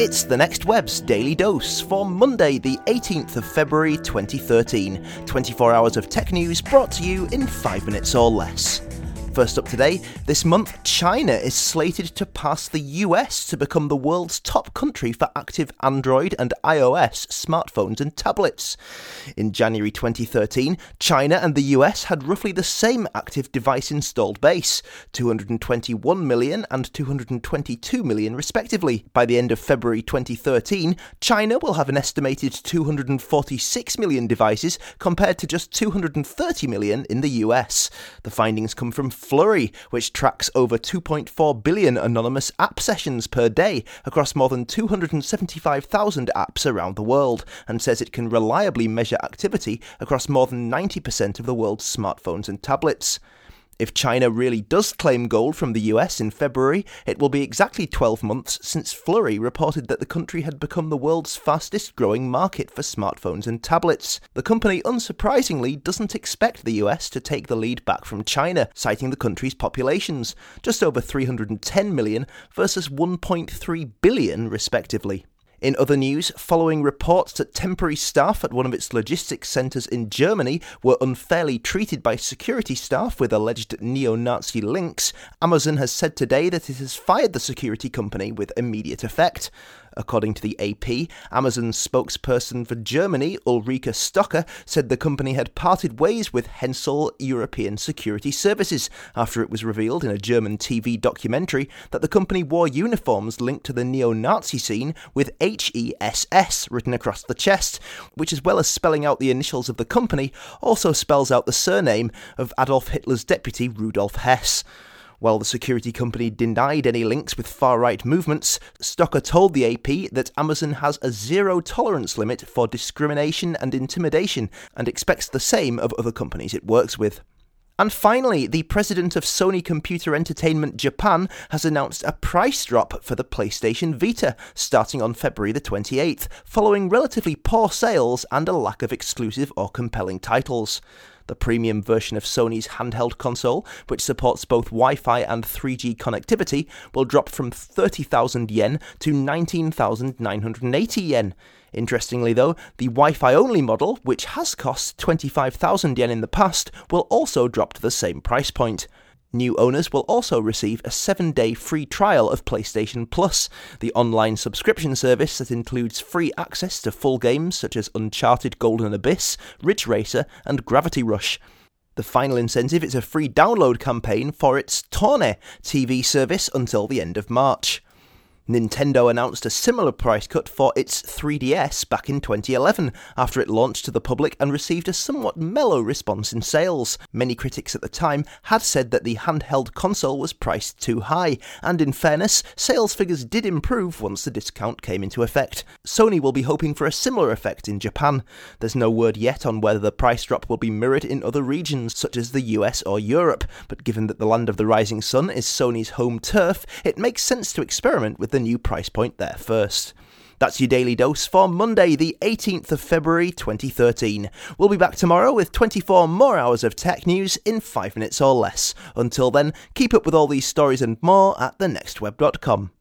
It's the Next Web's Daily Dose for Monday, the 18th of February 2013. 24 hours of tech news brought to you in 5 minutes or less. First up today, this month, China is slated to pass the US to become the world's top country for active Android and iOS smartphones and tablets. In January 2013, China and the US had roughly the same active device installed base 221 million and 222 million, respectively. By the end of February 2013, China will have an estimated 246 million devices compared to just 230 million in the US. The findings come from Flurry, which tracks over 2.4 billion anonymous app sessions per day across more than 275,000 apps around the world, and says it can reliably measure activity across more than 90% of the world's smartphones and tablets. If China really does claim gold from the US in February, it will be exactly 12 months since Flurry reported that the country had become the world's fastest growing market for smartphones and tablets. The company, unsurprisingly, doesn't expect the US to take the lead back from China, citing the country's populations, just over 310 million versus 1.3 billion, respectively. In other news, following reports that temporary staff at one of its logistics centres in Germany were unfairly treated by security staff with alleged neo Nazi links, Amazon has said today that it has fired the security company with immediate effect. According to the AP, Amazon's spokesperson for Germany, Ulrike Stocker, said the company had parted ways with Hensel European Security Services after it was revealed in a German TV documentary that the company wore uniforms linked to the neo Nazi scene with HESS written across the chest, which, as well as spelling out the initials of the company, also spells out the surname of Adolf Hitler's deputy Rudolf Hess. While the security company denied any links with far right movements, Stocker told the AP that Amazon has a zero tolerance limit for discrimination and intimidation and expects the same of other companies it works with. And finally, the president of Sony Computer Entertainment Japan has announced a price drop for the PlayStation Vita starting on February the 28th, following relatively poor sales and a lack of exclusive or compelling titles. The premium version of Sony's handheld console, which supports both Wi Fi and 3G connectivity, will drop from 30,000 yen to 19,980 yen. Interestingly, though, the Wi Fi only model, which has cost 25,000 yen in the past, will also drop to the same price point. New owners will also receive a seven day free trial of PlayStation Plus, the online subscription service that includes free access to full games such as Uncharted Golden Abyss, Ridge Racer, and Gravity Rush. The final incentive is a free download campaign for its Torne TV service until the end of March. Nintendo announced a similar price cut for its 3DS back in 2011 after it launched to the public and received a somewhat mellow response in sales. Many critics at the time had said that the handheld console was priced too high, and in fairness, sales figures did improve once the discount came into effect. Sony will be hoping for a similar effect in Japan. There's no word yet on whether the price drop will be mirrored in other regions, such as the US or Europe, but given that the land of the rising sun is Sony's home turf, it makes sense to experiment with the new price point there first. That's your daily dose for Monday, the 18th of February 2013. We'll be back tomorrow with 24 more hours of tech news in 5 minutes or less. Until then, keep up with all these stories and more at thenextweb.com.